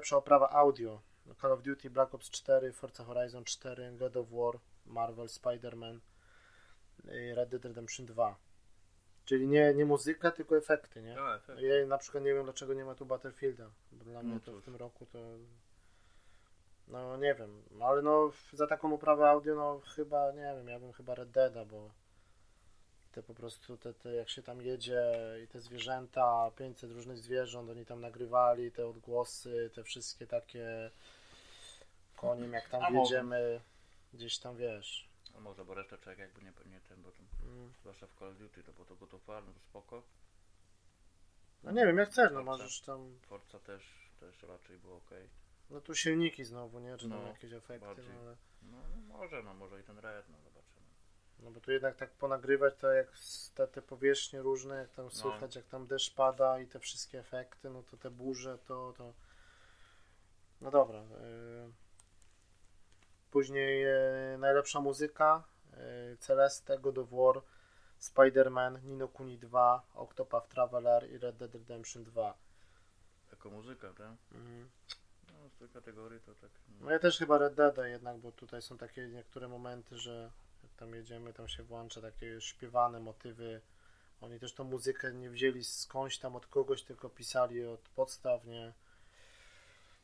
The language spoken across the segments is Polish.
Najlepsza oprawa audio. Call of Duty, Black Ops 4, Forza Horizon 4, God of War, Marvel, Spider-Man, Red Dead Redemption 2. Czyli nie, nie muzyka, tylko efekty, nie? No, efekt. Ja na przykład nie wiem, dlaczego nie ma tu Battlefielda, bo dla mnie No to w tym roku to... No nie wiem, ale no za taką oprawę audio, no chyba, nie wiem, ja bym chyba Red Deada, bo te po prostu, te, te jak się tam jedzie i te zwierzęta, 500 różnych zwierząt, oni tam nagrywali te odgłosy, te wszystkie takie koniem, jak tam A może. jedziemy, gdzieś tam wiesz. A może, bo resztę czek jakby nie, nie ten, bo tam, Mm. zwłaszcza w Call of Duty, to bo to War, no to spoko. No nie wiem, jak chcesz, no możesz tam, Forza też, też raczej było ok. no tu silniki znowu, nie, czy tam No, jakieś efekty, bardziej. no ale... No, no może, no może i ten Red, no. No bo tu jednak tak ponagrywać to jak te, te powierzchnie różne, jak tam słychać, jak tam deszcz pada i te wszystkie efekty, no to te burze, to... to... No dobra. y, Później y, najlepsza muzyka, y, Celeste, God of War, Spider-Man, Nino Kuni 2, Octopath Traveler i Red Dead Redemption 2. Jako muzyka, tak? Mhm. No z tej kategorii to tak. No ja też chyba Red Deada jednak, bo tutaj są takie niektóre momenty, że tam jedziemy, tam się włącza takie śpiewane motywy. Oni też tą muzykę nie wzięli skądś tam od kogoś, tylko pisali od podstaw, nie?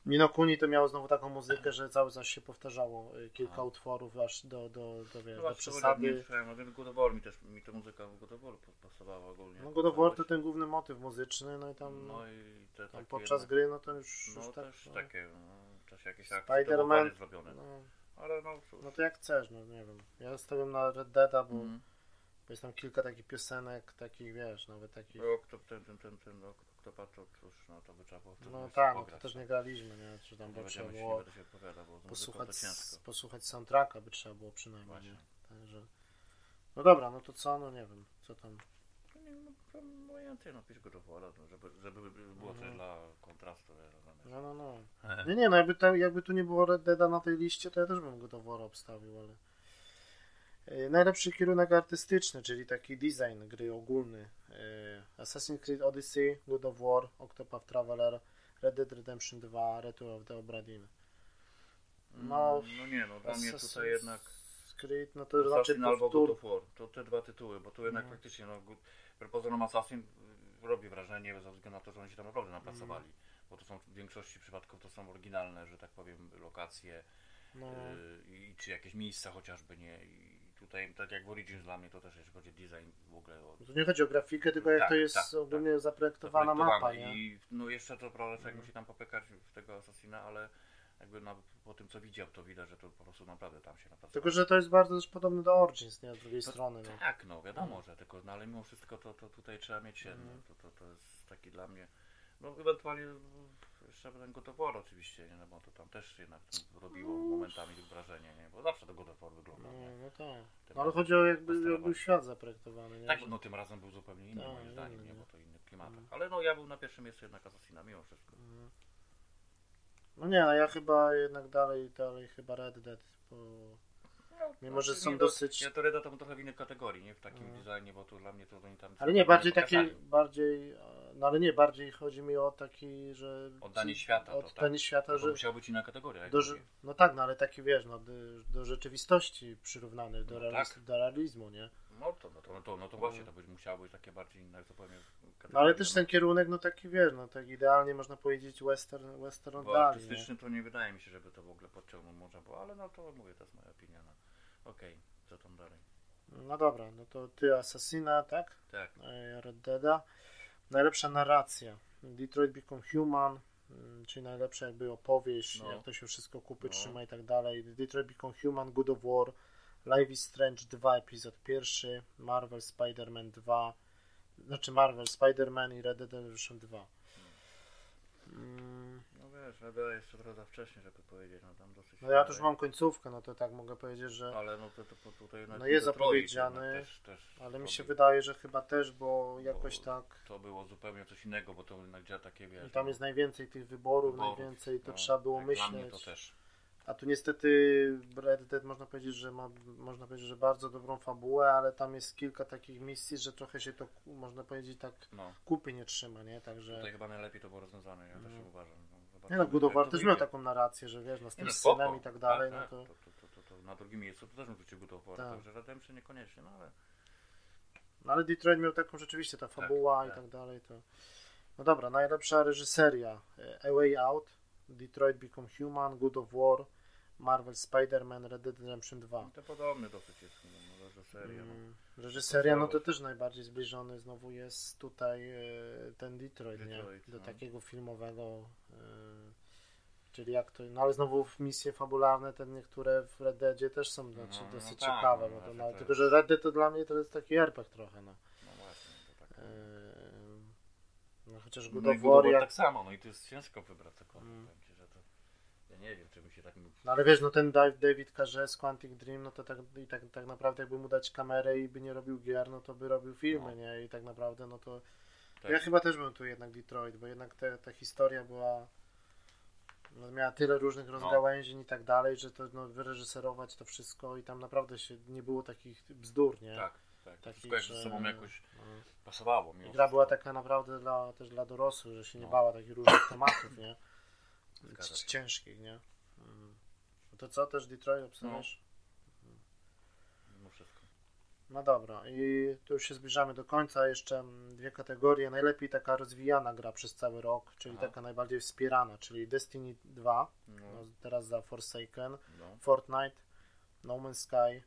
Nino Kuni to miało znowu taką muzykę, że cały czas się powtarzało y, kilka Aha. utworów aż do, do, do, wiesz, No do przesady. No ten God of War mi też, mi ta muzyka w God of War pasowała ogólnie. No God of War to ten główny motyw muzyczny, no i tam, No i te tam podczas jednak- gry, no to już, No już tak, też no, takie, no, też jakieś akcje zrobione. no, Ale no cóż. no to jak chcesz, no nie wiem. Ja stawiam na Red Deada, bo. Bo jest tam kilka takich piosenek, takich wiesz, nawet takich. No, kto, ten, ten, ten, ten, no, kto patrzył, cóż, no to by trzeba było No tak, no to też no. nie graliśmy, nie? Czy tam Nie by trzeba się, było się posłuchać, to ciężko. posłuchać soundtracka, by trzeba było przynajmniej. Także. No dobra, no to co? No nie wiem, co tam. To obojętnie, no pisz God of War, no, żeby, żeby było coś Mhm. dla kontrastu, rozumiesz. No, no, no. Nie, nie, no jakby, jakby tu nie było Red Deada na tej liście, to ja też bym go do wora obstawił, ale. Yy, Najlepszy kierunek artystyczny, czyli taki design gry ogólny. Yy, Assassin's Creed Odyssey, God of War, Octopath Traveler, Red Dead Redemption 2, Return of the Obra Dinn. No, no nie, no dla mnie tutaj jednak Creed, no to Assassin albo God of War, to te dwa tytuły, bo tu jednak No. faktycznie, no, Good- wbrew pozorom Assassin robi wrażenie ze względu na to, że oni się tam naprawdę napracowali, Mm. bo to są w większości przypadków to są oryginalne, że tak powiem, lokacje No, y, i czy jakieś miejsca chociażby, nie, i tutaj tak jak w Origins dla mnie to też chodzi o design w ogóle o to nie chodzi o grafikę, tylko jak Tak, to jest tak, ogólnie zaprojektowana zaprojektowane. mapa, nie? I no jeszcze to człowiek Mhm. musi tam popykać w tego Assassina, ale jakby na, po tym co widział to widać, że to po prostu naprawdę tam się napracowało. Tylko, że to jest bardzo też podobne do Origins, nie? Z drugiej No strony, no. Tak, no wiadomo, Mhm. że tylko, no ale mimo wszystko to, to tutaj trzeba mieć się, no, to, to, to jest taki dla mnie, no ewentualnie mm, jeszcze ten God oczywiście, nie, no bo to tam też jednak to robiło momentami wrażenie, nie, bo zawsze to God of War wygląda, No, nie. no tak. Tym No, ale razem chodzi o jakby, jakby świat zaprojektowany, nie? Tak, no tym razem był zupełnie inny Tak, moim zdaniem, inny, nie, bo to inny klimat. Ale no ja był na pierwszym miejscu jednak Assassina mimo wszystko. No nie, no ja chyba jednak dalej, dalej chyba Red Dead, bo Mimo, że Znaczy, są nie, dosyć- Ja to Reda to trochę w innej kategorii, nie w takim Mhm. designie, bo tu dla mnie to oni tam... ale nie, bardziej taki, pokazali. bardziej, no ale nie, bardziej chodzi mi o taki, że... Oddanie świata to Oddanie tak. świata, To że... musiała być inna kategoria, Do, no tak, no ale taki wiesz, no, do, do rzeczywistości przyrównany, do, No realizmu, tak. do realizmu, nie? No to, no to, no to, no to właśnie, to być, musiało być takie bardziej inne, jak to powiem... No ale też ten kierunek, no taki wiesz, no tak idealnie można powiedzieć western, western Bo nie? artystyczny to nie wydaje mi się, żeby to w ogóle podciągnął można było, ale no to mówię, to jest moja opinia. No. Okej, co tam dalej? No dobra, no to ty Assassina, tak? Tak, E, Red Deada. Najlepsza narracja. Detroit Become Human, mm, czyli najlepsza jakby opowieść, No. jak to się wszystko kupy No. trzyma i tak dalej. Detroit Become Human, Good of War, Life is Strange 2, epizod pierwszy, Marvel Spider-Man 2, znaczy Marvel Spider-Man i Red Dead Redemption 2. Mm, no wiesz, Reda jeszcze trochę za wcześnie, żeby powiedzieć, no tam dosyć... No ja też mam końcówkę, no to tak mogę powiedzieć, że Ale no to, to, to tutaj No jest Detroit zapowiedziany, też, też ale mi się wydaje, że chyba też, bo jakoś Bo- tak To było zupełnie coś innego, bo to jednak działa takie, wiesz... i tam no, jest najwięcej tych wyborów, wyborów, najwięcej, to no, trzeba było jak Dla mnie myśleć. to też. A tu niestety Red Dead można powiedzieć, że ma można powiedzieć, że bardzo dobrą fabułę, ale tam jest kilka takich misji, że trochę się to można powiedzieć tak No. kupy nie trzyma, nie? Także Tutaj chyba najlepiej to było rozwiązane, ja też No. uważam. No, nie no, God of też miał taką narrację, że wiesz, no z tym no, synem i tak dalej, tak, no tak. to To, to, to, to na drugim miejscu to też bym wrzucił God of War, Tak. także Redemption niekoniecznie, no ale... No ale Detroit miał taką rzeczywiście, ta fabuła i tak. tak dalej, to... No dobra, najlepsza reżyseria. e, A Way Out, Detroit Become Human, Good of War, Marvel Spider-Man, Red Dead Redemption 2. No, to podobny dosyć jest, no, no, że seria, no. Mm, Reżyseria, no to też najbardziej zbliżony znowu jest tutaj e, ten Detroit, nie? Detroit, Do no. takiego filmowego, e, czyli jak to, no ale znowu w misje fabularne, te niektóre w Red Deadzie też są znaczy, No, no dosyć tak, ciekawe, no, to to tylko że Red Dead to dla mnie to jest taki RPG trochę, no. No właśnie, to tak. E, no chociaż God No of War jak... tak samo, no i to jest ciężko wybrać cokolwiek, Mm. powiem ci, że to... Ja nie wiem, czy mi się tak... No ale wiesz, no ten David Carze z Quantic Dream, no to tak, i tak, tak naprawdę jakby mu dać kamerę i by nie robił gier, no to by robił filmy, No. nie? I tak naprawdę, no to Tak. ja chyba też bym tu jednak Detroit, bo jednak te, ta historia była no, miała tyle różnych rozgałęziin i tak dalej, że to no, wyreżyserować to wszystko i tam naprawdę się nie było takich bzdur, nie? Tak, tak. Takich, Wszystko że- ze sobą jakoś No. pasowało. I gra była taka naprawdę dla, też dla dorosłych, że się nie No. bała takich różnych tematów, nie? Zgadza C- się. Ciężkich, nie? No to co, też Detroit obstawiasz? Mimo wszystko. No dobra, i tu już się zbliżamy do końca. Jeszcze mm, dwie kategorie. Najlepiej taka rozwijana gra przez cały rok, czyli Aha. taka najbardziej wspierana, czyli Destiny 2, No, no, teraz za Forsaken, no. Fortnite, No Man's Sky,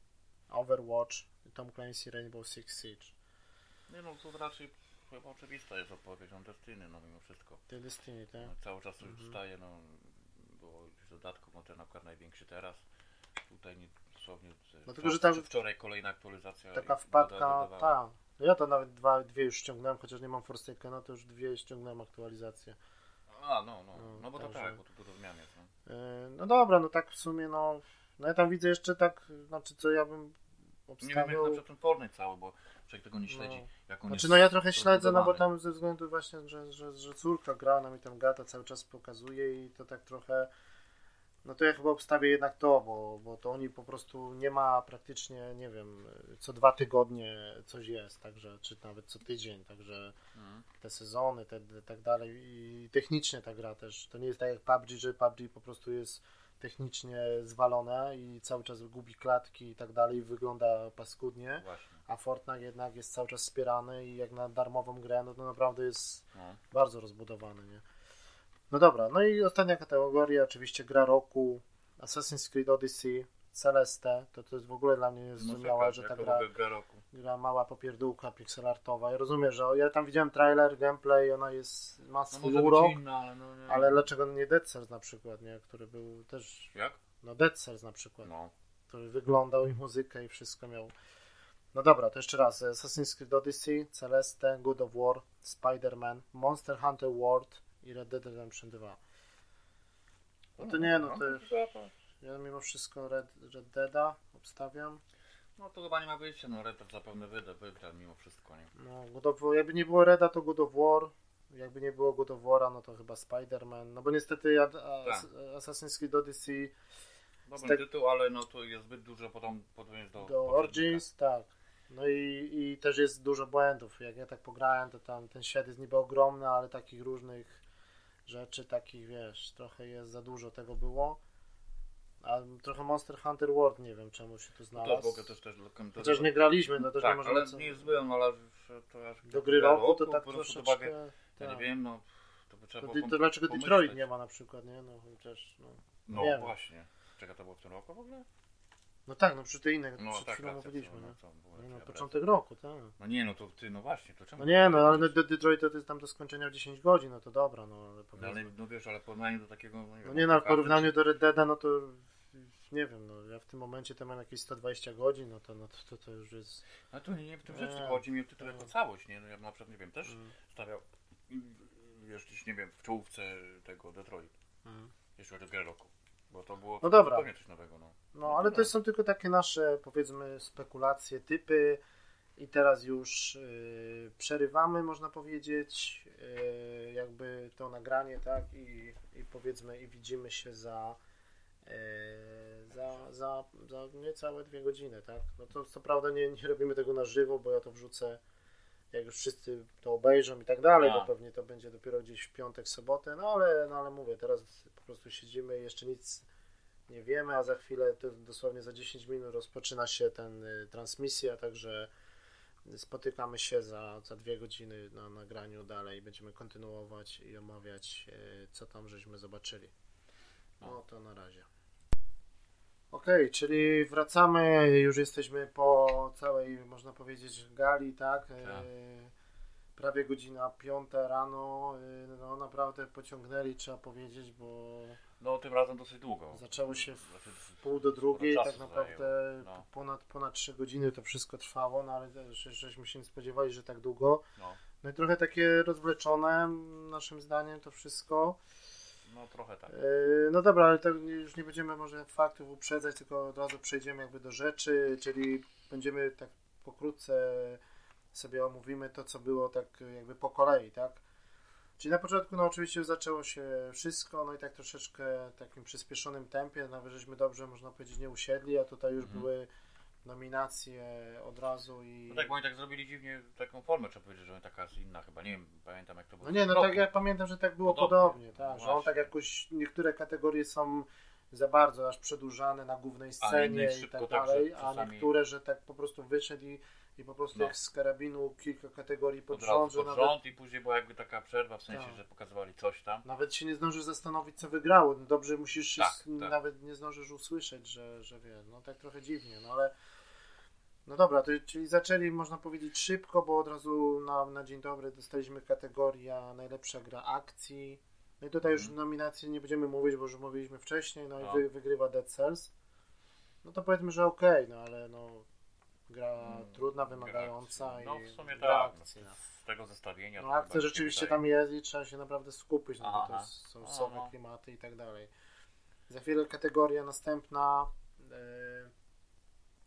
Overwatch, Tom Clancy Rainbow Six Siege. Nie no, to raczej chyba oczywista jest odpowiedź on Destiny, no mimo wszystko. Ty Destiny, tak? No, cały czas coś Mhm. dostaje, no było już w dodatku, no ten akurat największy teraz. Tutaj nie, dosłownie z- No tylko, że tam- wczoraj kolejna aktualizacja. Taka wpadka, ta. No Ja to nawet dwa, dwie już ściągnąłem, chociaż nie mam Forsakena, to już dwie ściągnąłem aktualizacje. A, no, no, No, no bo to także- tak, bo tu dużo zmian jest, no. Yy, No dobra, no tak w sumie, no. No ja tam widzę jeszcze tak, znaczy co ja bym Nie wiem jak obstawiał. na przykład ten Fortnite cały, bo człowiek tego nie śledzi. No. Jak on Znaczy no ja trochę śledzę, no bo tam ze względu właśnie, że, że, że córka gra, ona mi tam gata cały czas pokazuje i to tak trochę no to ja chyba obstawię jednak to, bo, bo to oni po prostu nie ma praktycznie, nie wiem, co dwa tygodnie coś jest, także, czy nawet co tydzień, także Mhm. te sezony, te, te tak dalej i technicznie ta gra też, to nie jest tak jak PUBG, że PUBG po prostu jest technicznie zwalone i cały czas gubi klatki i tak dalej i wygląda paskudnie Właśnie. a Fortnite jednak jest cały czas wspierany i jak na darmową grę, no to naprawdę jest No. bardzo rozbudowany, nie? No dobra, no i ostatnia kategoria, oczywiście gra roku, Assassin's Creed Odyssey, Celeste, to to jest w ogóle dla mnie niezrozumiałe, że ta gra, gra roku. Gra mała popierdółka pixelartowa. Ja rozumiem, że ja tam widziałem trailer, gameplay, ona jest, ma No swój może urok, inna, ale no nie. ale dlaczego nie Dead Cells na przykład, nie? Który był też, Jak? no Dead Cells na przykład No. który wyglądał i muzykę i wszystko miał. No dobra, to jeszcze raz. Assassin's Creed Odyssey, Celeste, God of War, Spider-Man, Monster Hunter World i Red Dead Redemption 2. No to nie, no to już, ja mimo wszystko Red, Red Deada obstawiam. No to chyba nie ma wyjścia, no Red Dead zapewne wyda, wygra mimo wszystko, nie? No, God of War, jakby nie było Reda, to God of War. Jakby nie było God of War'a, no to chyba Spider-Man. No bo niestety ja, a, Tak. Assassin's Creed Odyssey Dobry Tak- tytuł, ale no to jest zbyt dużo potem podjąć do... Do. Origins, tak. No i, i też jest dużo błędów. Jak ja tak pograłem, to tam ten świat jest niby ogromny, ale takich różnych rzeczy, takich wiesz, trochę jest za dużo tego było. A trochę Monster Hunter World nie wiem czemu się tu To znalazł. w ogóle też też... To, Chociaż nie graliśmy, no też tak, nie możemy ale co... nie jest ale to aż... Do gry roku to tak troszeczkę... uwagę, Ja tak. nie wiem, no... To by trzeba To, to dlaczego pomyśleć. Detroit nie ma na przykład, nie? No chociaż, no. No Nie właśnie. Czeka, to było w tym roku w ogóle? No tak, no przy tej innej, No przed tak, chwilą mówiliśmy, no, co, racja, no, racja. początek roku, tak. No nie, no to ty, no właśnie, to czemu? No nie, no ale do Detroit to jest tam do skończenia w 10 godzin, no to dobra, no ale No, powiedzmy. ale no wiesz, ale w porównaniu do takiego... No, nie No nie no, w porównaniu do Red Deada, no to nie wiem, no ja w tym momencie to mam jakieś 120 godzin, no to, no to, to, już jest... No to nie, nie w tym rzecz, Nie. tylko chodzi mi o tytuł jako całość, nie? No ja na przykład, nie wiem, też Mm, stawiał, mm, wiesz, gdzieś, nie wiem, w czołówce tego Detroit, mm. jeśli chodzi o grę roku. Bo to było No dobra. zupełnie coś nowego, no. No ale to są tylko takie nasze, powiedzmy, spekulacje, typy i teraz już yy, przerywamy, można powiedzieć, yy, jakby to nagranie, tak, i, i powiedzmy, i widzimy się za e, za, za, za niecałe dwie godziny, tak? No to co prawda nie, nie robimy tego na żywo, bo ja to wrzucę jak już wszyscy to obejrzą i tak dalej, bo A. pewnie to będzie dopiero gdzieś w piątek, sobotę, no ale, no ale mówię, teraz po prostu siedzimy i jeszcze nic nie wiemy, a za chwilę, to dosłownie za 10 minut rozpoczyna się ten y, transmisja, także spotykamy się za, za dwie godziny na nagraniu dalej, będziemy kontynuować i omawiać, y, co tam żeśmy zobaczyli. No to na razie. Okej, czyli wracamy, już jesteśmy po całej, można powiedzieć, gali, tak? E, Prawie godzina piąta rano, e, no naprawdę pociągnęli, trzeba powiedzieć, bo No tym razem dosyć długo. zaczęło się w Znaczy, pół do drugiej, tak naprawdę no. ponad, ponad 3 godziny to wszystko trwało, no ale też żeśmy się nie spodziewali, że tak długo. no, No i trochę takie rozwleczone, naszym zdaniem, to wszystko. No trochę tak. Yy, No dobra, ale to już nie będziemy może faktów uprzedzać, tylko od razu przejdziemy jakby do rzeczy, czyli będziemy tak pokrótce sobie omówimy to, co było tak jakby po kolei, tak? Czyli na początku, no oczywiście zaczęło się wszystko, no i tak troszeczkę takim przyspieszonym tempie, nawet żeśmy dobrze, można powiedzieć, nie usiedli, a tutaj już Mhm. były nominacje od razu i... No tak, bo oni tak zrobili dziwnie taką formę, trzeba powiedzieć, że oni taka jest inna chyba. Nie wiem, pamiętam jak to było. No nie, no roku. tak ja pamiętam, że tak było Podobnie. podobnie, tak, No że on tak właśnie. jakoś, niektóre kategorie są za bardzo aż przedłużane na głównej A scenie i tak tak, dalej, a czasami- niektóre, że tak po prostu wyszedł i, i po prostu No. jak z karabinu kilka kategorii pod Od rząd, pod nawet, rząd i później była jakby taka przerwa, w sensie, Tak. że pokazywali coś tam. nawet się nie zdążysz zastanowić, co wygrało. No Dobrze musisz się, Tak, tak. nawet nie zdążysz usłyszeć, że, że wie, no tak trochę dziwnie, no ale no dobra, to, czyli zaczęli, można powiedzieć, szybko, bo od razu na, na dzień dobry dostaliśmy kategoria najlepsza gra akcji. No i tutaj już Mhm. nominacje nie będziemy mówić, bo już mówiliśmy wcześniej, no, No. i wy, wygrywa Dead Cells. No to powiedzmy, że okej, no ale no gra Mm, trudna, gra wymagająca. No i w sumie gra tak. akcji, no. Z tego zestawienia. No akcja rzeczywiście wydaje. tam jest i trzeba się naprawdę skupić, no bo to jest- są No, no. klimaty i tak dalej. Za chwilę kategoria następna e,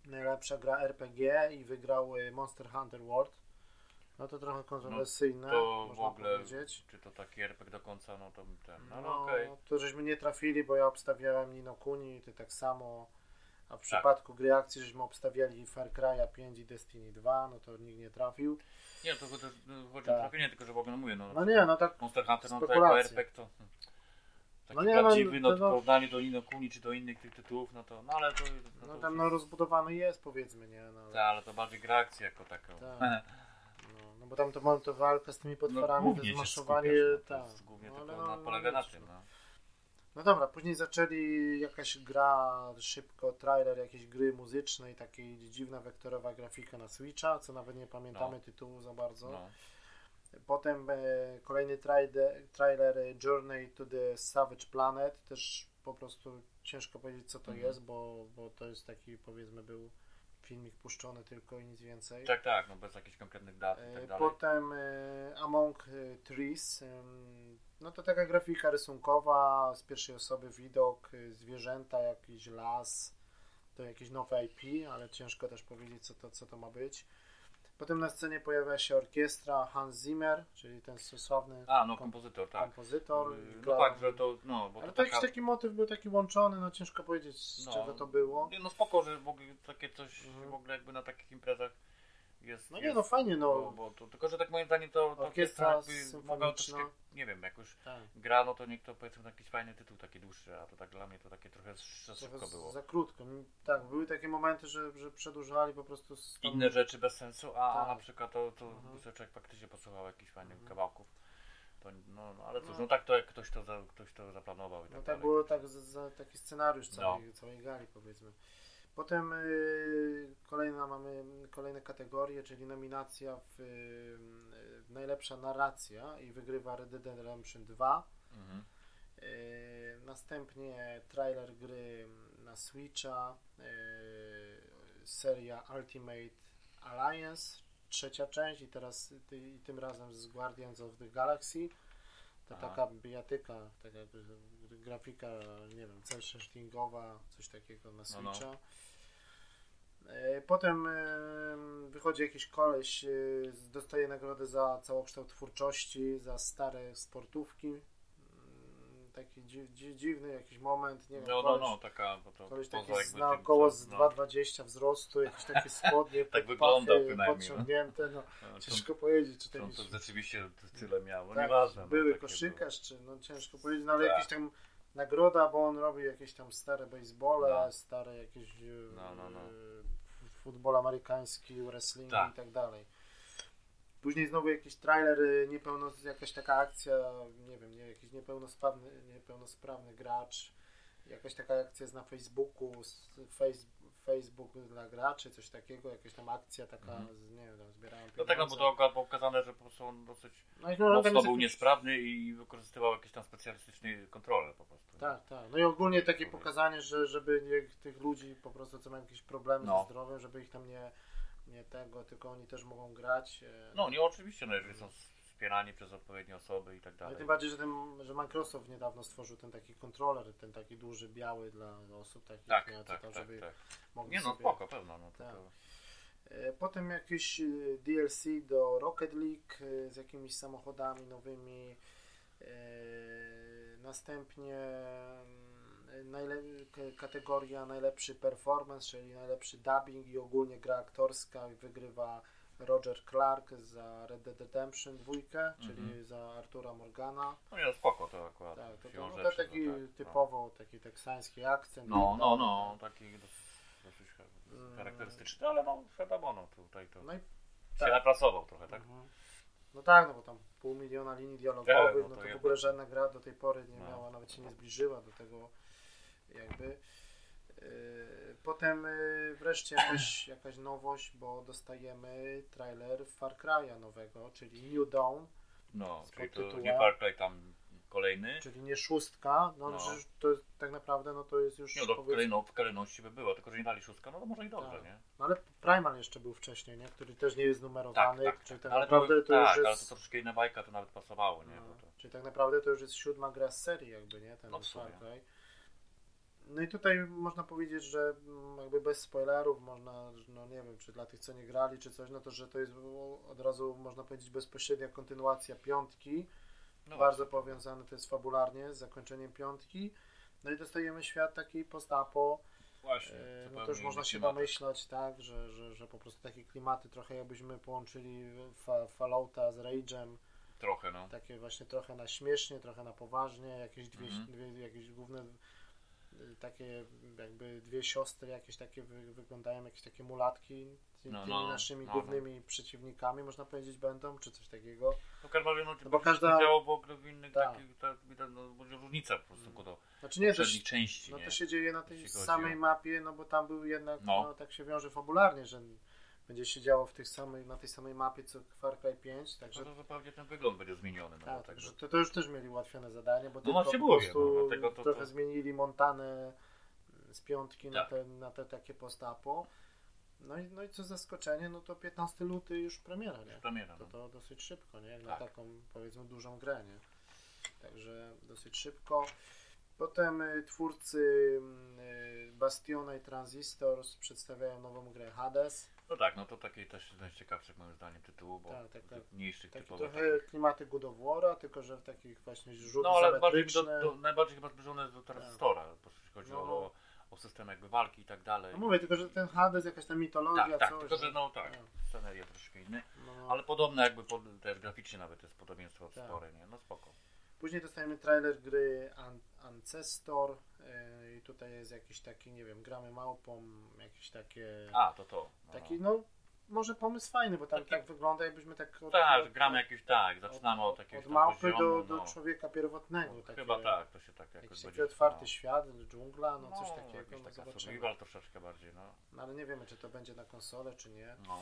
najlepsza gra RPG i wygrał e, Monster Hunter World. No to trochę kontrowersyjne, To w można ogóle, powiedzieć. czy to taki RPG do końca, no to ten, no, No, no okej. to żeśmy nie trafili, bo ja obstawiałem Nino Kuni, ty tak samo. A w Tak. przypadku gry akcji żeśmy obstawiali Far Cry'a 5 i Destiny 2, no to nikt nie trafił. Nie, to, to, to chodzi Tak. o trafienie, tylko że w ogóle no mówię, no, No nie, no tak Monster Hunter, no to jako. RPG to taki No nie, no, prawdziwy, no, to w no- porównaniu do Nino Kuni czy do innych tych tytułów, no to, no ale to, no, No to tam no rozbudowany jest powiedzmy, nie? No, Tak, ale to bardziej gra akcji jako taką. Tak. no, no bo tam to mam to walka z tymi potworami, to zmaszowanie, no, to tak. Głównie No, ale na, no, polega no, na tym, no. no. No dobra, później zaczęli jakaś gra, szybko trailer jakiejś gry muzycznej, takiej dziwna wektorowa grafika na Switcha, co nawet nie pamiętamy No. tytułu za bardzo. no. Potem e, kolejny trailer, trailer e, Journey to the Savage Planet, też po prostu ciężko powiedzieć co to Mhm. jest, bo, bo to jest taki powiedzmy był filmik puszczony tylko i nic więcej. Tak, tak, no bez jakichś konkretnych dat i E, tak dalej. Potem Among Trees. No to taka grafika rysunkowa, z pierwszej osoby widok, zwierzęta, jakiś las, to jakieś nowe IP, ale ciężko też powiedzieć, co to, co to ma być. Potem na scenie pojawia się orkiestra Hans Zimmer, czyli ten sławny A, no kom- kompozytor, tak. kompozytor. Gra- No tak, że to, no, bo Ale to to jakiś taka... taki motyw był taki łączony, no ciężko powiedzieć z No. czego to było. Nie, no spoko, że w ogóle takie coś Mhm. w ogóle jakby na takich imprezach jest. No jest, nie, no fajnie, Bo, no. bo to, tylko, że tak moim zdaniem to, to Orkiestra jakby mogła troszkę, nie wiem, jak już Tak. gra, no to niech to powiedzmy jakiś fajny tytuł, taki dłuższy, a to tak dla mnie to takie trochę za szybko było. Za krótko. Tak, były takie momenty, że, że przedłużali po prostu Inne rzeczy bez sensu, a Tak. na przykład to, to Mhm. człowiek faktycznie posłuchał jakichś fajnych Mhm. kawałków. To, no, no ale cóż, No. no tak to jak ktoś to, za, ktoś to zaplanował i tak No tak dalej. było tak, za, za taki scenariusz No. całej, całej gali powiedzmy. Potem y, kolejna mamy kolejne kategorie, czyli nominacja w, y, najlepsza narracja i wygrywa Red Dead Redemption 2. Mhm. Y, następnie trailer gry na Switcha, y, seria Ultimate Alliance, trzecia część i teraz ty, i tym razem z Guardians of the Galaxy. Aha. taka bijatyka, taka jakby grafika, nie wiem, cel shadingowa, coś takiego na No, no. Switcha. E, Potem e, wychodzi jakiś koleś, e, dostaje nagrodę za całokształt twórczości, za stare sportówki. Mm, taki dzi, dzi, dziwny jakiś moment, nie wiem, No, no, koleś, no, taka, bo to koleś taki na około z no, 2,20 wzrostu, jakieś takie spodnie, Tak wyglądał no. podciągnięte, no no, ciężko powiedzieć, czy to jakiś to rzeczywiście tyle miał, no tak, nieważne. no, były koszykarz, czy no ciężko powiedzieć, no ale Tak. jakiś tam nagroda, bo on robi jakieś tam stare basebole, No. stare jakieś e, No, no, no. futbol amerykański, wrestling Tak. i tak dalej. Później znowu jakiś trailer, y, niepełno, jakaś taka akcja, nie wiem, nie, jakiś niepełnosprawny, niepełnosprawny gracz, jakaś taka akcja jest na Facebooku, face, Facebook dla graczy, coś takiego, jakaś tam akcja taka, Mhm. z, nie wiem, tam zbierają No tak, no bo pieniądze. to było pokazane, że po prostu on dosyć No i no, mocno był jakiś- niesprawny i wykorzystywał jakieś tam specjalistyczne kontrole po prostu. Tak, tak. No i ogólnie takie pokazanie, że żeby nie, tych ludzi po prostu, co mają jakieś problemy No. ze zdrowiem, żeby ich tam nie, nie tego, tylko oni też mogą grać. e, No nie, oczywiście, no jeżeli są wspierani przez odpowiednie osoby i tak dalej. tym bardziej, że, ten, że Microsoft niedawno stworzył ten taki kontroler, ten taki duży, biały dla osób takich, Tak, nie, tak, tam, tak, żeby tak. mogli Nie no, sobie... spoko, pewno. No, to, Tak. to... E, Potem jakieś e, DLC do Rocket League e, z jakimiś samochodami nowymi. Następnie mm, najle- kategoria najlepszy performance, czyli najlepszy dubbing i ogólnie gra aktorska i wygrywa Roger Clark za Red Dead Redemption 2, czyli Mhm. za Artura Morgana. no no spoko to akurat. Tak, to, to, rzeczy, to taki no tak, no. typowo taki teksański akcent. No, no, tak no, taki dosyć, Mm. charakterystyczny, ale no wiadomo, no tutaj to No i się tak. napracował trochę, tak? Mhm. No tak, no bo tam pół miliona linii dialogowych, Tak, no no to to w ogóle żadna gra do tej pory nie No. miała, nawet się nie zbliżyła do tego jakby. Yy, Potem yy, wreszcie jakaś, jakaś nowość, bo dostajemy trailer Far Cry'a nowego, czyli New Dawn, No, czyli to nie Far Cry tam kolejny. czyli nie szóstka, no, No. że to jest, tak naprawdę no to jest już Nie, no, powiedzmy, kolejno, w kolejności by było, tylko że nie dali szóstka, no to może i dobrze, Tak. nie? no ale Primal jeszcze był wcześniej, nie? który też nie jest numerowany, Tak, tak, czyli tak. tak ale naprawdę to, to, już tak, jest... ale to troszeczkę inna bajka, to nawet pasowało, nie? No, to, Czyli tak naprawdę to już jest siódma gra z serii jakby, nie? Ten No Far. Cry. No i tutaj można powiedzieć, że mm, jakby bez spoilerów można, no nie wiem, czy dla tych co nie grali, czy coś, no to że to jest od razu można powiedzieć bezpośrednia kontynuacja piątki, no bardzo właśnie. powiązane to jest fabularnie z zakończeniem piątki. No i dostajemy świat taki post-apo, Właśnie, e, no to już można się domyślać, tak, że, że, że po prostu takie klimaty trochę jakbyśmy połączyli fa Fallouta z Rage'em, Trochę, no. takie właśnie trochę na śmiesznie, trochę na poważnie, jakieś dwie, Mhm. dwie jakieś główne takie jakby dwie siostry jakieś takie wy, wyglądają, jakieś takie mulatki z No, tymi no, naszymi no, głównymi przeciwnikami można powiedzieć będą, czy coś takiego. No no, No bo każda- działo w ogóle w innych Tak. takich, tak, widać, no, będzie różnica po prostu do Znaczy nie, części, no nie? to się dzieje na tej samej mapie, no bo tam był jednak, No. no. tak się wiąże fabularnie, że będzie się działo w tych samej, na tej samej mapie co Far Cry 5, także Że to zupełnie ten wygląd będzie zmieniony. No, Tak, także tak, to, to już też mieli ułatwione zadanie, bo No tylko po prostu no, to- trochę to- zmienili Montanę z piątki na, Tak. te, na te takie postapo. No i, no i co zaskoczenie, no to 15 luty już premiera, nie? premiera, To no. to dosyć szybko, nie? Jak na Tak. taką powiedzmy dużą grę, nie? Także dosyć szybko. Potem y, twórcy y, Bastiona i Transistors przedstawiają nową grę Hades. No tak, no to taki też jeden z ciekawszych moim zdaniem tytułu, bo Tak, tak, tak. mniejszych Taki typowych. trochę klimaty God of War'a, tylko że w takich właśnie rzutów No ale bardziej do, do, najbardziej chyba zbliżone do Transistora, bo jeśli chodzi No. o, o system jakby walki i tak dalej. No mówię, tylko że ten Hades, jakaś tam mitologia, tak, tak, coś. tylko że no tak, No. sceneria troszkę inny, No. ale podobne jakby pod, też graficznie nawet jest podobieństwo Tak. spore, nie? No spoko. Później dostajemy trailer gry An Ancestor yy, i tutaj jest jakiś taki, nie wiem, gramy małpą, jakieś takie... A, to to. No, taki, no, może pomysł fajny, bo tam Taki- tak wygląda, jakbyśmy tak... Od, Tak, od- gramy jakieś, tak, zaczynamy od jakiegoś Od tam małpy poziomu, do, do no. człowieka pierwotnego. No, takie, Chyba tak, to się tak jakoś Jakiś będzie otwarty trzymało. świat, dżungla, no, coś No, takiego, jakiś no taka survival troszeczkę bardziej, no. No, ale nie wiemy, czy to będzie na konsolę, czy nie. no.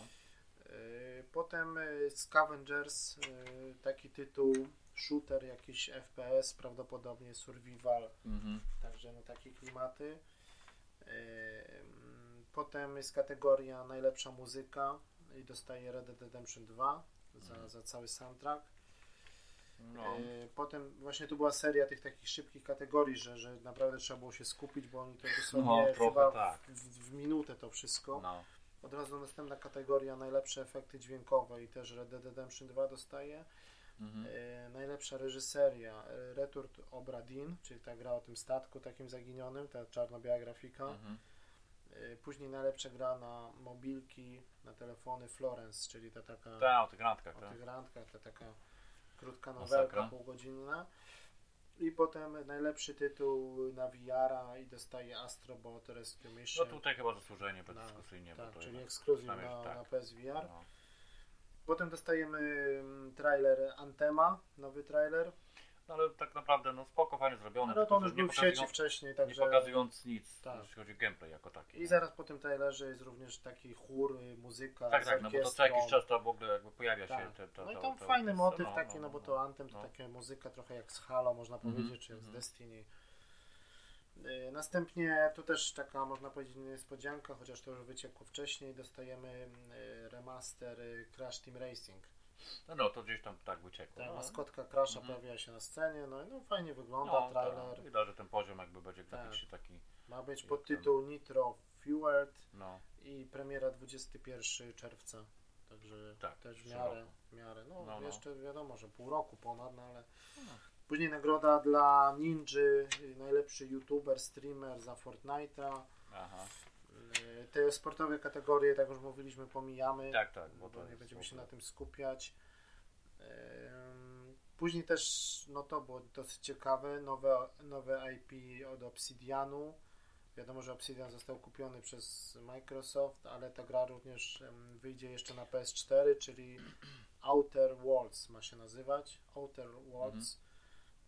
Yy, Potem yy, Scavengers, yy, taki tytuł, shooter, jakiś FPS, prawdopodobnie survival, Mhm. także no takie klimaty. Mm, Potem jest kategoria najlepsza muzyka i dostaje Red Dead Redemption 2 za, Mhm. za cały soundtrack. No. Potem właśnie tu była seria tych takich szybkich kategorii, że, że naprawdę trzeba było się skupić, bo oni to dosłownie No, chyba tak. w, w minutę to wszystko. no. Od razu następna kategoria najlepsze efekty dźwiękowe i też Red Dead Redemption 2 dostaje. Mhm. E, najlepsza reżyseria e, Returt Obradin, czyli ta gra o tym statku takim zaginionym, ta czarno-biała grafika. Mhm. E, Później najlepsza gra na mobilki, na telefony Florence, czyli ta taka Tak, o tych randkach, o tak. tych randkach, ta taka krótka Masakra. nowelka półgodzinna. I potem najlepszy tytuł na VR-a i dostaje Astrobot Rescue No Mission. tutaj chyba zasłużenie bezdyskusyjnie, tak, bo to czyli ekskluzyw na, tak. na PSVR. No. Potem dostajemy mm, trailer Antema, nowy trailer. No ale tak naprawdę no spoko, fajnie zrobione, No to on już nie był w sieci wcześniej, nie także... pokazując nic, Tak. jeśli chodzi o gameplay jako taki. I nie? zaraz po tym trailerze jest również taki chór, y, muzyka Tak, tak, no bo to co jakiś czas to w ogóle jakby pojawia się Tak. te, to, No i tam to- fajny to- motyw no, taki, no, no bo no. to Anthem to no. taka muzyka trochę jak z Halo, można Mhm, powiedzieć, czy jak z mhm. Destiny. Y, Następnie tu też taka, można powiedzieć, niespodzianka, chociaż to już wyciekło wcześniej, dostajemy y, remaster Crash Team Racing. No, no to gdzieś tam tak wyciekło. Ta no. maskotka Crasha Mhm. pojawia się na scenie, no, i no fajnie wygląda No, trailer. tak. Widać, że ten poziom jakby będzie Tak. graficznie taki, Ma być pod tytuł Nitro Fueled no, i premiera 21 czerwca. Także Tak, też w miarę, w miarę. No, No, no. jeszcze wiadomo, że pół roku ponad, no ale. No. Później nagroda dla Ninży, y, najlepszy youtuber, streamer za Fortnite'a. aha. Y, Te sportowe kategorie, tak już mówiliśmy, pomijamy, Tak, tak, bo bo nie będziemy się na tym skupiać. Ym, Później też, no to było dosyć ciekawe, nowe, nowe IP od Obsidianu. Wiadomo, że Obsidian został kupiony przez Microsoft, ale ta gra również wyjdzie jeszcze na PS4, czyli Outer Worlds ma się nazywać. Outer Worlds.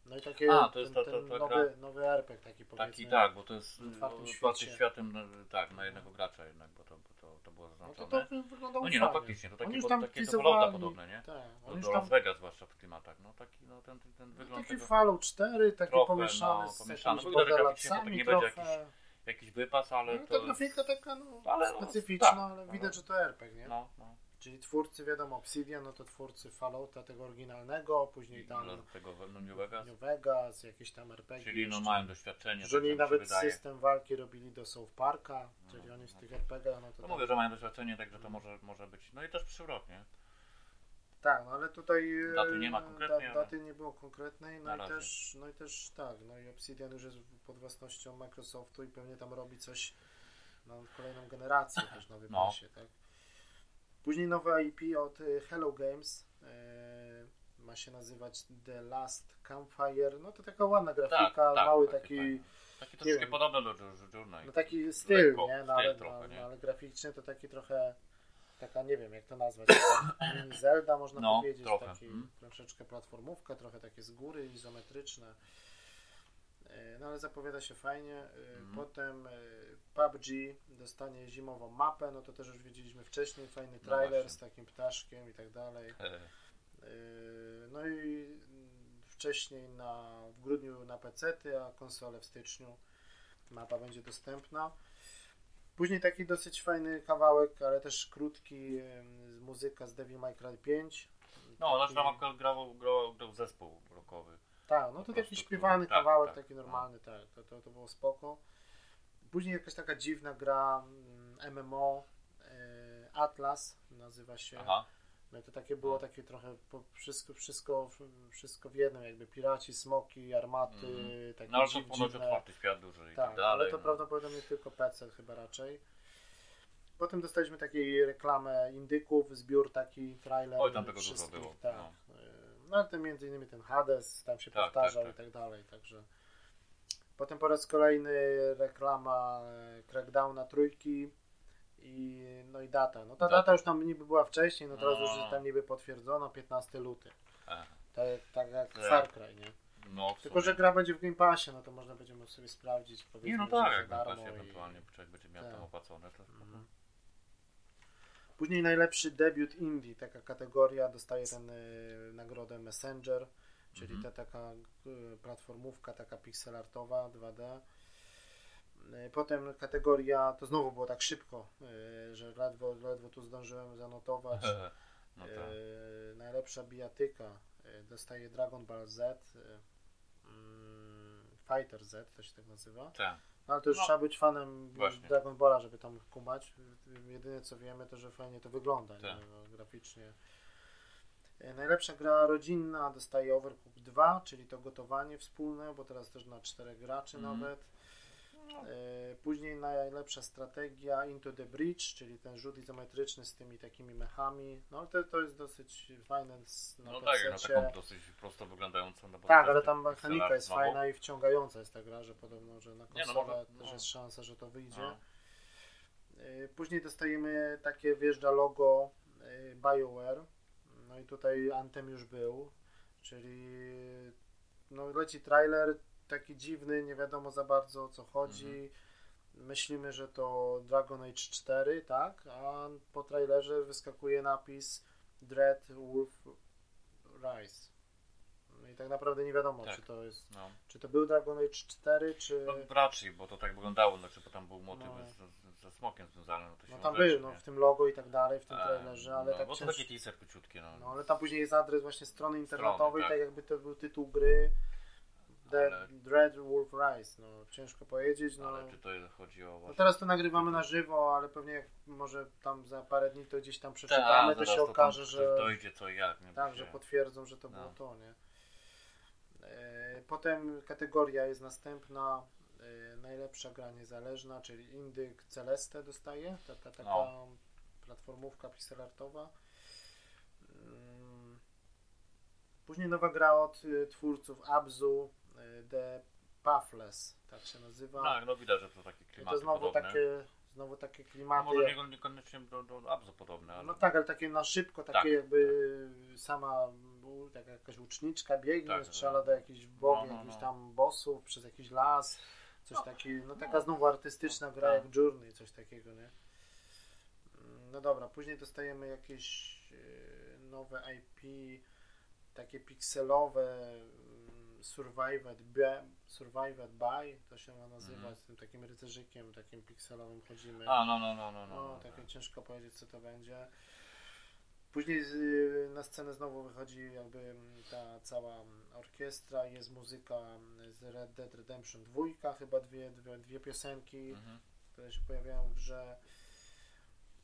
No i takie. A, to jest ten, ta- ta- ta nowy, gra- nowy RPG taki powiedzmy. Taki tak, bo to jest świecie. światem, no, tak, na jednego gracza jednak, bo to, bo to, to było No to zaznaczone. to wy- wyglądało No nie, no faktycznie, to takie, tam takie do teasowali- Fallouta podobne, nie? Tak, Do, już do tam Las Vegas zwłaszcza w klimatach, no taki, no ten, ten, ten wygląd Taki tego, Fallout 4, taki Trochę, pomieszany no, z pomieszany. jakimiś No to nie będzie trochę. jakiś wypas, ale No, to... ta grafika taka no, Ale no, specyficzna, tak, ale no. widać, że to RPG, nie? No, no. Czyli twórcy, wiadomo, Obsidian, no to twórcy Fallouta tego oryginalnego, później tam dla tego no, New Vegas. New Vegas, jakieś tam RPG. Czyli no mają doświadczenie, Że tak oni się nawet system walki robili do South Parka, czyli No, oni z no tych RPG, no to tak. mówię, że mają doświadczenie, także to może, może być. No i też przyszły rok, nie? Tak, no ale tutaj e, Daty nie ma konkretnej, ale- daty nie było konkretnej, no i razie. też, no i też tak, no i Obsidian już jest pod własnością Microsoftu i pewnie tam robi coś na kolejną generację też na wypasie, tak. Później nowe IP od e, Hello Games e, ma się nazywać The Last Campfire, no to taka ładna grafika, mały taki, fajne. Taki nie troszkę wiem. podobny do Jour- Journey. no taki styl, Lekko, nie, no, ale, trochę, no, nie? ale graficznie to taki trochę taka, nie wiem jak to nazwać, mini Zelda można No, powiedzieć, trochę, taki mm. troszeczkę platformówka, trochę takie z góry, izometryczne. E, No ale zapowiada się fajnie. Mhm. Potem e, PUBG dostanie zimową mapę, no to też już wiedzieliśmy wcześniej, fajny No trailer właśnie. z takim ptaszkiem i tak dalej. No i mm, wcześniej na, w grudniu na PC, a konsole w styczniu. Mapa będzie dostępna. Później taki dosyć fajny kawałek, ale też krótki, muzyka z Devil May Cry 5. No, tam akurat grał, grał, grał zespół rockowy. Tak, no to taki śpiewany tak, kawałek, tak, taki no. normalny, tak, to, to, to było spoko. Później jakaś taka dziwna gra mm, MMO e, Atlas nazywa się. Aha. No to takie było No. takie trochę wszystko, wszystko, wszystko w jednym, jakby piraci, smoki, armaty, Mhm. takie No ale to dziw, ponoć dziwne. otwarty świat duży i Tak, tak dalej. ale to no. prawdopodobnie tylko PC chyba raczej. Potem dostaliśmy taką reklamę indyków, zbiór taki, trailer. Oj, tam tego dużo było, Tak. no. No ale ten między innymi ten Hades tam się Tak, powtarzał tak, i tak. tak dalej, także. Potem po raz kolejny reklama e, Crackdowna trójki i no i data. No ta Data. data już tam niby była wcześniej, no teraz No. już jest tam niby potwierdzono 15 luty. Tak, tak jak Tak. Far Cry, nie? No, Tylko, że gra będzie w Game Passie, no to można będzie sobie sprawdzić. Nie, no tak, jak na darmo pasie i- ewentualnie człowiek będzie miał Tak. tam opłacone, to. Mhm. Później najlepszy debiut indie, taka kategoria, dostaje ten y, nagrodę Messenger, czyli Mhm. ta taka y, platformówka, taka pixelartowa 2D. Y, Potem kategoria, to znowu było tak szybko, y, że ledwo, ledwo tu zdążyłem zanotować. No tak. Y, najlepsza bijatyka dostaje Dragon Ball Z, mm, Fighter Z, to się tak nazywa. Tak. No, ale to już No, trzeba być fanem właśnie. Dragon Balla, żeby tam kumać. Jedyne co wiemy, to że fajnie to wygląda Tak. nie? No, graficznie. E, Najlepsza gra rodzinna dostaje Overcooked 2, czyli to gotowanie wspólne, bo teraz też na czterech graczy Mhm. nawet. E, Później najlepsza strategia Into the Bridge, czyli ten rzut izometryczny z tymi takimi mechami. No to, to jest dosyć fajne na No tak, no PC-cie. taką dosyć prosto wyglądającą. No bo Tak, ale tam mechanika jest znowu. fajna i wciągająca jest ta gra, że podobno, że na no konsolę może- też no. jest szansa, że to wyjdzie. No. Y, Później dostajemy takie, wjeżdża logo y, BioWare. No i tutaj Anthem już był, czyli no leci trailer taki dziwny, nie wiadomo za bardzo o co chodzi. Mhm. Myślimy, że to Dragon Age 4, tak? A po trailerze wyskakuje napis Dread Wolf Rise. No i tak naprawdę nie wiadomo, Tak. czy to jest, No. czy to był Dragon Age 4, czy... No, raczej, bo to tak wyglądało, znaczy, bo tam był motyw No. ze smokiem związany. No, to No się tam rzeczy, był, no w tym logo i tak dalej, w tym E, trailerze, ale no, tak bo to takie teaser króciutkie, no. No ale tam później jest adres właśnie strony internetowej, tak. tak jakby to był tytuł gry. Ale- Dread Wolf Rise, no ciężko powiedzieć, no. Ale czy to chodzi o No teraz to nagrywamy na żywo, ale pewnie jak może tam za parę dni to gdzieś tam przeczytamy, to zaraz się okaże, że dojdzie co jak, nie? Tak, że potwierdzą, że to No. było to, nie? E, Potem kategoria jest następna, e, najlepsza gra niezależna, czyli Indyk Celeste dostaje, ta, ta taka No. platformówka pixelartowa. Mm. Później nowa gra od y, twórców Abzu, The Pathless, tak się nazywa. Tak, no widać, że to takie klimaty to znowu podobne. takie, znowu takie No klimaty. może jak- nie, niekoniecznie do, do Abzu podobne, ale... no tak, ale takie na szybko, takie Tak, jakby sama u- taka jakaś łuczniczka biegnie, Tak, strzela tak. do jakichś bogów, No, no, jakichś no. tam bossów przez jakiś las, coś takiego, no taka znowu artystyczna gra Tak. jak Journey, coś takiego, nie? No dobra, później dostajemy jakieś e, nowe IP, takie pikselowe Survived by, Survived by, to się ma nazywać, Mhm. z tym takim rycerzykiem, takim pikselowym chodzimy. A, no, no, no, no, no. No, no, takie tak. ciężko powiedzieć, co to będzie. Później z, na scenę znowu wychodzi jakby mm, ta cała mm, orkiestra, jest muzyka mm, z Red Dead Redemption 2, chyba dwie, dwie, dwie piosenki, Mhm. które się pojawiają w grze.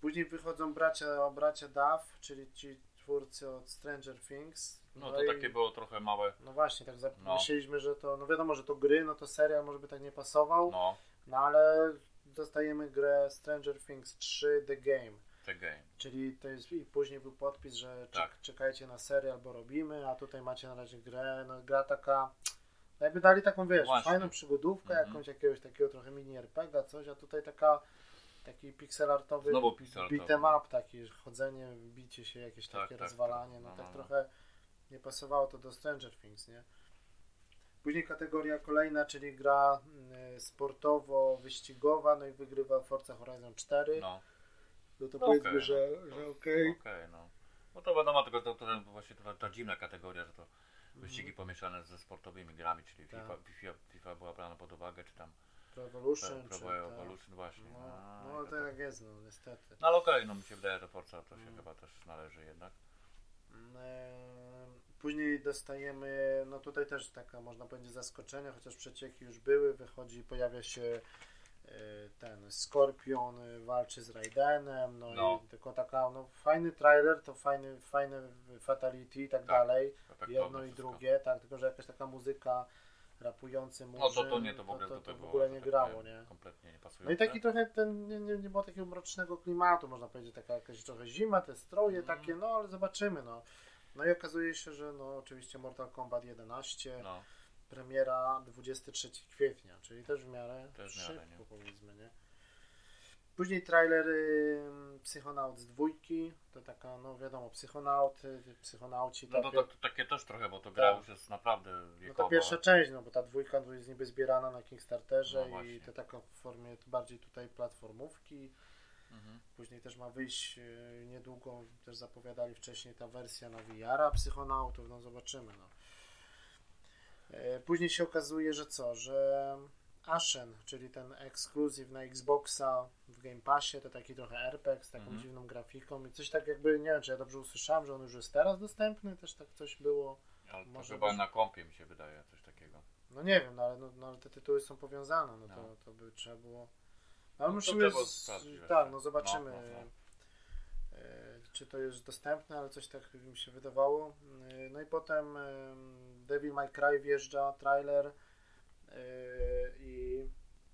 Później wychodzą bracia, bracia Duff, czyli ci twórcy od Stranger Things. No to i- takie było trochę małe, No właśnie, tak No. myśleliśmy, że to, no wiadomo, że to gry, no to serial może by tak nie pasował, no, no ale dostajemy grę Stranger Things 3 The Game. te game. Czyli to jest i później był podpis, że Tak. czekajcie na serial, bo robimy, a tutaj macie na razie grę. No, gra taka. no Jakby dali taką, wiesz, Właśnie. fajną przygodówkę, Mhm. jakąś jakiegoś takiego trochę mini RPG, coś, a tutaj taka taki pixelartowy Znowu pixelartowy. beat'em up, taki chodzenie, bicie się, jakieś Tak, takie tak, rozwalanie, tak. no, No, tak no, no. trochę nie pasowało to do Stranger Things, nie? Później kategoria kolejna, czyli gra y, sportowo-wyścigowa, no i wygrywa Forza Horizon 4. No, No to No powiedzmy, okej, że, no. że okej. okej, no. No to wiadomo, tylko to, to właśnie to, ta dziwna kategoria, że to wyścigi pomieszane ze sportowymi grami, czyli Tak. FIFA, FIFA, FIFA była brana pod uwagę, czy tam Pro Evolution, Pro czy Pro tak. Evolution właśnie. No, no i to tak jest, no niestety. No ale okej, no mi się wydaje, że Forza to się Mm. chyba też należy jednak. Eee, Później dostajemy, no tutaj też taka można powiedzieć zaskoczenie, chociaż przecieki już były, wychodzi, pojawia się e, ten Skorpion e, walczy z Raidenem, no, No. i tylko taka, no fajny trailer, to fajny, fajne fatality i tak, Tak, dalej, Efektowne jedno i wszystko. drugie, tak, tylko że jakaś taka muzyka rapujący No murzyn, to, to nie, to w ogóle to, to tego w ogóle nie grało, nie? Kompletnie nie pasuje. No i taki trochę ten, nie, nie, nie było takiego mrocznego klimatu, można powiedzieć, taka jakaś trochę zima, te stroje Mhm. takie, no ale zobaczymy, no. No i okazuje się, że no oczywiście Mortal Kombat 11, No, premiera 23 kwietnia, czyli też w miarę Też w miarę, szybko nie? powiedzmy, nie? Później trailer y, Psychonaut z dwójki, to taka, no wiadomo, Psychonaut, y, Psychonauci, no to, to, to takie też trochę, bo to gra Tak. już jest naprawdę no wiekowa. ta pierwsza część, no bo ta dwójka to jest niby zbierana na Kickstarterze No i to taka w formie bardziej tutaj platformówki, Mhm. Później też ma wyjść e, niedługo, też zapowiadali wcześniej ta wersja na VR-a Psychonautów, no zobaczymy. No. E, Później się okazuje, że co, że Ashen, czyli ten ekskluzyw na Xboxa w Game Passie, to taki trochę RPG z taką Mhm. dziwną grafiką i coś tak jakby, nie wiem czy ja dobrze usłyszałem, że on już jest teraz dostępny, też tak coś było. Ale to Może chyba być- na kompie mi się wydaje, coś takiego. No nie wiem, no ale, no, no, te tytuły są powiązane, no to, No. to by trzeba było. No, ale No to musimy. Z, tak, no zobaczymy. No, no, czy to jest dostępne, ale coś tak mi się wydawało. No i potem Devil May Cry wjeżdża, trailer i,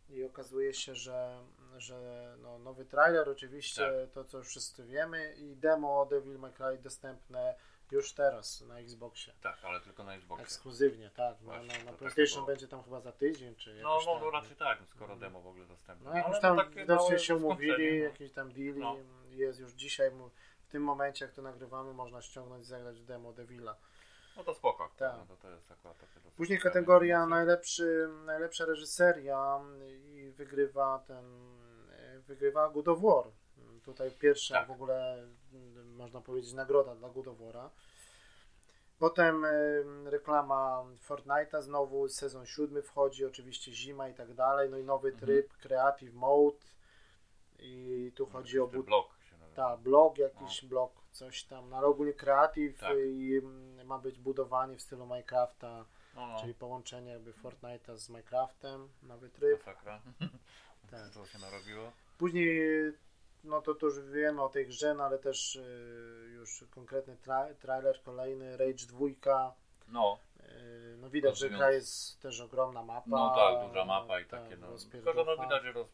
i okazuje się, że, że no, nowy trailer oczywiście, tak. to co już wszyscy wiemy i demo Devil May Cry dostępne już teraz na Xboxie. Tak, ale tylko na Xboxie. Ekskluzywnie, tak. Właśnie, na, na, na PlayStation było... będzie tam chyba za tydzień, czy No, no, no raczej tak, skoro demo w ogóle dostępne. No jakoś tam widocznie się umówili, no. jakiś tam deal no. jest już dzisiaj, w tym momencie jak to nagrywamy, można ściągnąć i zagrać demo Devila. No to spoko. Tak. No to, to jest akurat takie Później kategoria najlepszy, najlepsza reżyseria i wygrywa ten wygrywa God of War. Tutaj pierwsza tak. w ogóle można powiedzieć nagroda dla God of War'a. Potem reklama Fortnite'a, znowu sezon siódmy wchodzi, oczywiście zima i tak dalej, no i nowy mhm. tryb, mhm. Creative Mode i tu chodzi o... Blok się nazywa. Tak, blok, jakiś no. blok, coś tam, na ogólnie Creative tak. i ma być budowanie w stylu Minecrafta, no, no. czyli połączenie jakby Fortnite'a z Minecraftem, nowy tryb. Masakra. tak. Co się narobiło? Później no to, to już wiemy o tej grze, no ale też y, już konkretny tra trailer kolejny, Rage 2. No. Y, no widać, że gra jest też ogromna mapa. No tak, duża mapa i takie, tak, no. Tylko, no widać, że roz.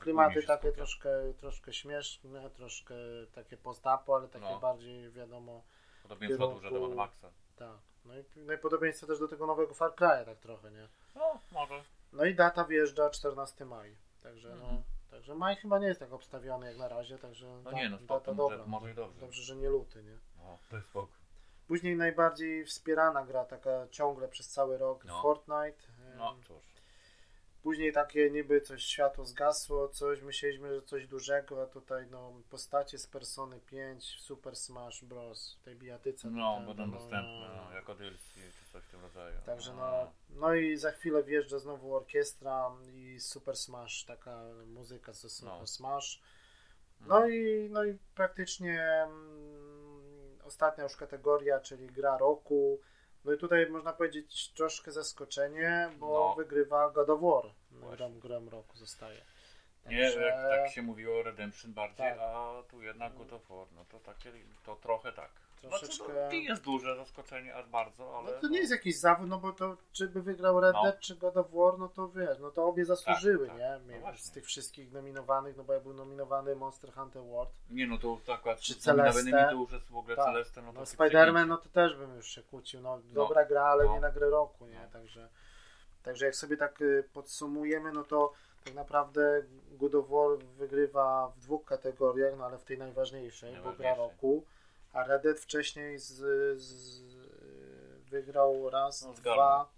Klimaty takie troszkę, troszkę śmieszne, troszkę takie post-apo, ale takie no. bardziej wiadomo. Podobieństwo duże do Maxa. Tak. No i, no i podobieństwo też do tego nowego Far Cry'a tak trochę, nie? No, może. No i data wjeżdża 14 maj. Także no, mhm. no Także maj chyba nie jest tak obstawiony jak na razie, także no da, nie, no spoko, to dobra. Może i dobrze. Dobrze, że nie luty, nie? No, to jest spoko. Później najbardziej wspierana gra, taka ciągle przez cały rok, no. Fortnite. No, cóż. Później takie niby coś światło zgasło, coś myśleliśmy, że coś dużego, a tutaj no postacie z Persony 5 Super Smash Bros. w tej bijatyce. No, będą no, dostępne no, jako DLC czy coś w tym rodzaju. Także no, no i za chwilę wjeżdża znowu orkiestra i Super Smash, taka muzyka ze Super no. Smash. No, no i, no i praktycznie ostatnia już kategoria, czyli gra roku. No i tutaj można powiedzieć troszkę zaskoczenie, bo no. wygrywa God of War. Grą, grą roku zostaje. Nie, jak tak się mówiło Redemption bardziej, tak. a tu jednak God of War, no to takie, to trochę tak. Troszeczkę... Znaczy, no, jest duże zaskoczenie, aż bardzo, ale... No to nie jest jakiś zawód, no bo to czy by wygrał Red no. Dead, czy God of War, no to wiesz, no to obie zasłużyły, tak, tak. nie? No z tych wszystkich nominowanych, no bo jak był nominowany Monster Hunter World. Nie, no to tak, czy Celeste. to już jest w ogóle tak. Celeste, no, no Spider-Man, no to też bym już się kłócił, no, no. dobra gra, ale no. nie na grę roku, nie? Także, także jak sobie tak y, podsumujemy, no to tak naprawdę God of War wygrywa w dwóch kategoriach, no ale w tej najważniejszej, bo gra roku. A Red Dead wcześniej z, z, wygrał raz, no, dwa,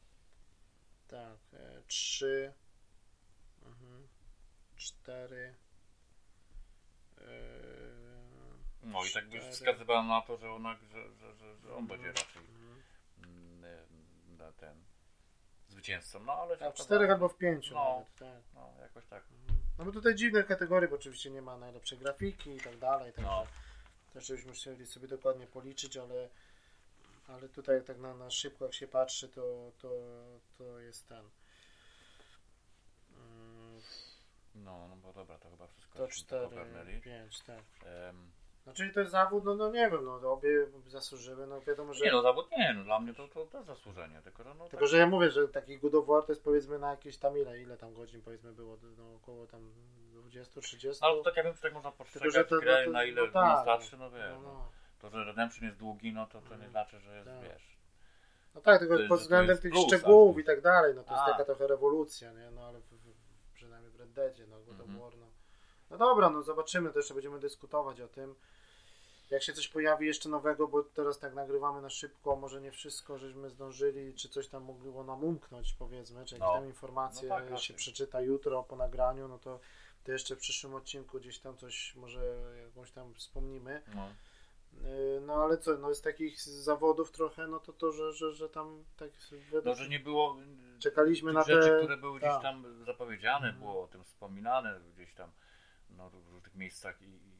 tak, e, trzy, mhm, cztery. E, no i tak by wskazywało na to, że, ona, że, że, że, że on mhm. będzie raczej mhm. na ten zwycięzcą. No ale tak, w czterech albo w pięciu no, nawet, tak. No, jakoś tak. Mhm. No bo tutaj dziwne kategorie, bo oczywiście nie ma najlepszej grafiki i tak dalej, także no. Też żebyśmy musieli sobie dokładnie policzyć, ale, ale tutaj tak na, na szybko jak się patrzy, to, to, to jest ten. Mm. No, no bo dobra, to chyba wszystko. To 4, 5, tak. Um, no czyli to jest zawód, no, no nie wiem, no obie zasłużyły, no wiadomo, że... Nie no, zawód nie, no dla mnie to, to, to zasłużenie, tylko że no... Tylko, tak... że ja mówię, że taki good of war to jest powiedzmy na jakieś tam ile, ile tam godzin powiedzmy było, no około tam 20-30. Ale to tak ja wiem, tak można postrzegać to, grę, no to, na ile no, tak, starszy, no wiesz, no, no. no. To, że Redemption jest długi, no to, to nie znaczy, że jest, tak. wiesz... No tak, tylko pod względem tych plus, szczegółów i tak dalej, no to jest taka trochę rewolucja, nie? No ale w, w, przynajmniej w Red Deadzie, no God mm -hmm. War, no. No dobra, no zobaczymy, to jeszcze będziemy dyskutować o tym. Jak się coś pojawi jeszcze nowego, bo teraz tak nagrywamy na szybko, może nie wszystko żeśmy zdążyli, czy coś tam mogło nam umknąć, powiedzmy, czy jakieś no. tam informacje no tak, się przeczyta jutro po nagraniu, no to to jeszcze w przyszłym odcinku gdzieś tam coś może jakąś tam wspomnimy. No. Y, no ale co, no z takich zawodów trochę, no to to, że, że, że tam tak... No, że nie było... Czekaliśmy na rzeczy, te... które były gdzieś tak. tam zapowiedziane, mhm. było o tym wspominane gdzieś tam no, w różnych miejscach i,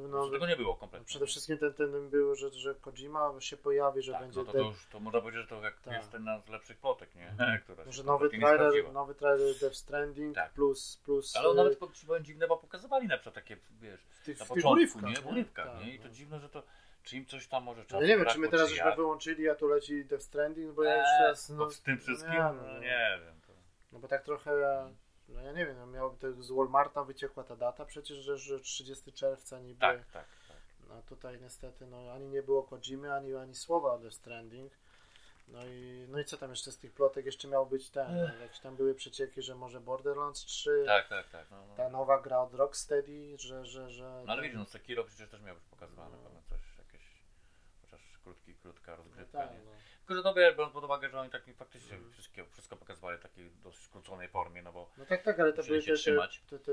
był, no, tego nie było kompletnie. Przede wszystkim ten, ten był, że, że Kojima się pojawi, że tak, będzie... No to, to, już, to można powiedzieć, że to jak Tak. jest ten z lepszych plotek, nie? Która Może się nowy trailer, nowy trailer Death Stranding Tak. plus, plus... Ale on y, nawet ci powiem dziwne, bo pokazywali na przykład takie, wiesz, w tych, na początku, urywkach, nie? W urywkach, Tak, nie? I to no. dziwne, że to, czy im coś tam może czasu Ale nie wiem, czy my teraz żeśmy wyłączyli, a tu leci Death Stranding, bo ja już Eee, teraz... bo z tym no wszystkim, nie, no, no. nie wiem. To... No bo tak trochę, no ja nie wiem, no miał, to z Walmarta wyciekła ta data przecież, że, że 30 czerwca niby, Tak, tak, tak. a tutaj niestety no ani nie było Kojimy, ani, ani słowa o Death Stranding. No i, no i co tam jeszcze z tych plotek jeszcze miał być ten, no, jakieś tam były przecieki, że może Borderlands 3, Tak, tak, tak. No, no. ta nowa gra od Rocksteady, że, że, że... no ale widzisz, no Sekiro przecież też miał być pokazywane, pewnie coś, jakieś, chociaż krótki, krótka rozgrywka, tak, nie? no. Tylko, że no wiesz, biorąc pod uwagę, że oni tak faktycznie wszystkie, wszystko pokazywali w takiej dość skróconej formie, no bo No tak, tak, ale to Musieli były się te, te, trzymać. te,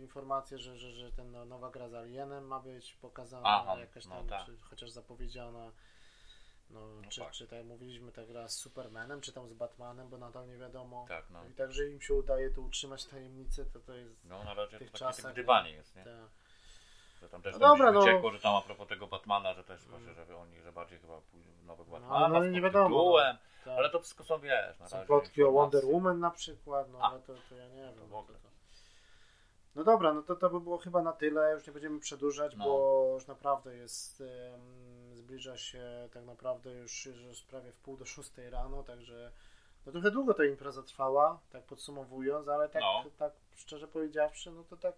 informacje, że, że, że ten no, nowa gra z Alienem ma być pokazana, Aha, jakaś no tam, tak. czy, chociaż zapowiedziana. No, No czy, tak. czy tak jak mówiliśmy, ta gra z Supermanem, czy tam z Batmanem, bo nadal nie wiadomo. tak, no. I także im się udaje to utrzymać tajemnicę, to to jest No na razie tych to takie czasach, tak gdybanie jest, nie? ta, Że tam też No no dobra, no. wyciekło, że tam a propos tego Batmana, że też właśnie, żeby oni, że bardziej chyba nowego No, Batmana no, z nie wiadomo, tytułem, ta, ale to wszystko są, wiesz, na są razie plotki o. Wonder Woman na przykład, no ale to, to ja nie wiem. w no, ogóle. to, to. no dobra, no to to by było chyba na tyle, już nie będziemy przedłużać, No. bo już naprawdę jest, zbliża się tak naprawdę już, już prawie w pół do szóstej rano, także no trochę długo ta impreza trwała, tak podsumowując, ale tak, No. tak szczerze powiedziawszy, no to tak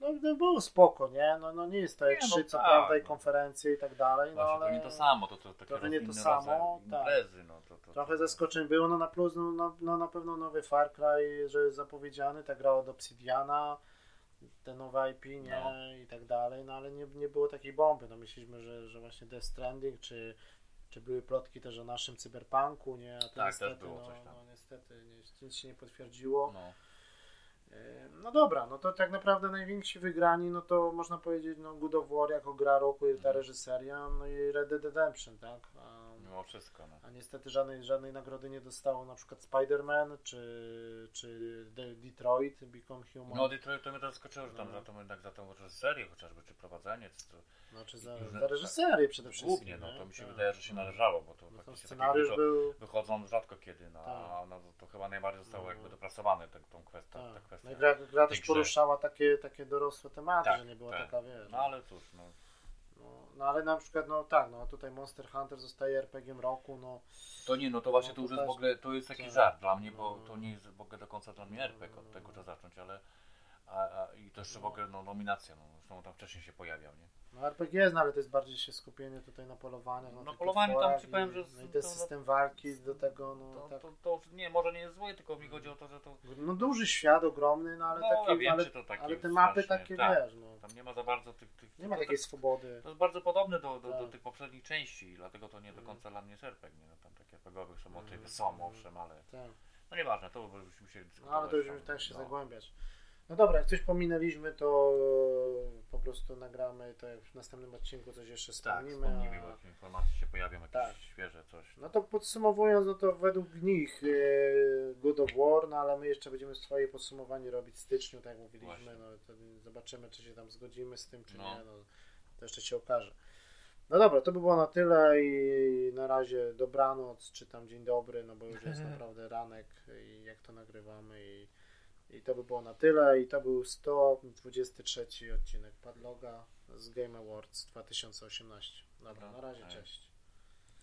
no, no było spoko, nie? No, no nie jest to E3, no co tak, prawda, i no. konferencje i tak dalej, no Właśnie ale to nie to samo, to, to takie trochę nie to samo, tak. imprezy, no to, to, Trochę to, zaskoczeń było, no na plus, no, no, no na pewno nowy Far Cry, że jest zapowiedziany, ta gra od Obsidiana, te nowe IP, nie, No. i tak dalej, no ale nie, nie było takiej bomby, no myśleliśmy, że, że właśnie Death Stranding, czy, czy były plotki też o naszym cyberpunku, nie, a to Tak, niestety, też było no, coś tam. no niestety nie, nic się nie potwierdziło. no. No dobra, no to tak naprawdę najwięksi wygrani, no to można powiedzieć, no Good of War jako gra roku ta reżyseria, no i Red Dead Redemption, tak? A, Mimo wszystko, no. a niestety żadnej, żadnej nagrody nie dostało na przykład Spider-Man czy, czy De- Detroit Become Human. No Detroit to mnie to zaskoczyło, że tam No. za tą jednak za tą reżyserię chociażby, czy prowadzenie, czy to znaczy za, różne- za reżyserię przede wszystkim. głównie, no to mi się Tak. wydaje, że się należało, bo to No, faktycznie scenariusz takie był wychodzą rzadko kiedy, no, Tak. a no, to chyba najbardziej zostało No. jakby dopracowane tak, tą kwestię, ta tak. kwestia. No i gra, gra też poruszała takie, takie dorosłe tematy, Tak, że nie była tak. taka wiesz. No ale cóż, no, No, no ale na przykład, no tak, no tutaj Monster Hunter zostaje RPG roku, no to nie, no to właśnie No, to już jest w ogóle, to jest taki tak. żart dla mnie, bo No. to nie jest w ogóle do końca dla mnie No, RPG, no, od no, tego no. trzeba zacząć, ale a, a, i to jeszcze w ogóle no, nominacja, no, zresztą tam wcześniej się pojawiał, nie? No RPG jest, no ale to jest bardziej się skupienie tutaj na polowaniach. No, tych polowaniu tam ci powiem, że No i ten system walki do tego, no To, tak. to, to nie, może nie jest złe, tylko mi chodzi o to, że to No duży świat, ogromny, no ale No, takie, ja wiem, ale, to takie ale te mapy strasznie, takie, tak. wiesz, no. tam nie ma za bardzo tych... tych Nie ma takiej tak- swobody. To jest bardzo podobne do, do, do Tak. tych poprzednich części, dlatego to nie do Mm. końca dla mnie RPG, nie? No, tam takie RPGowych są motywy, Mm, są mm. owszem, ale Tak. no nieważne, to byśmy się No ale to już już tak się no. zagłębiać. No dobra, jak coś pominęliśmy, to po prostu nagramy, to jak w następnym odcinku coś jeszcze Tak, wspomnimy. wspomnimy, a- bo informacje się pojawią, jakieś Tak. świeże coś. No to podsumowując, no to według nich e, God of War, no ale my jeszcze będziemy swoje podsumowanie robić w styczniu, tak jak mówiliśmy, no to zobaczymy, czy się tam zgodzimy z tym, czy No. nie, no to jeszcze się okaże. No dobra, to by było na tyle i na razie dobranoc, czy tam dzień dobry, no bo już jest naprawdę ranek i jak to nagrywamy i, i to by było na tyle i to był 123 odcinek Padloga z Game Awards 2018. Dobra, Dobra, na razie, cześć.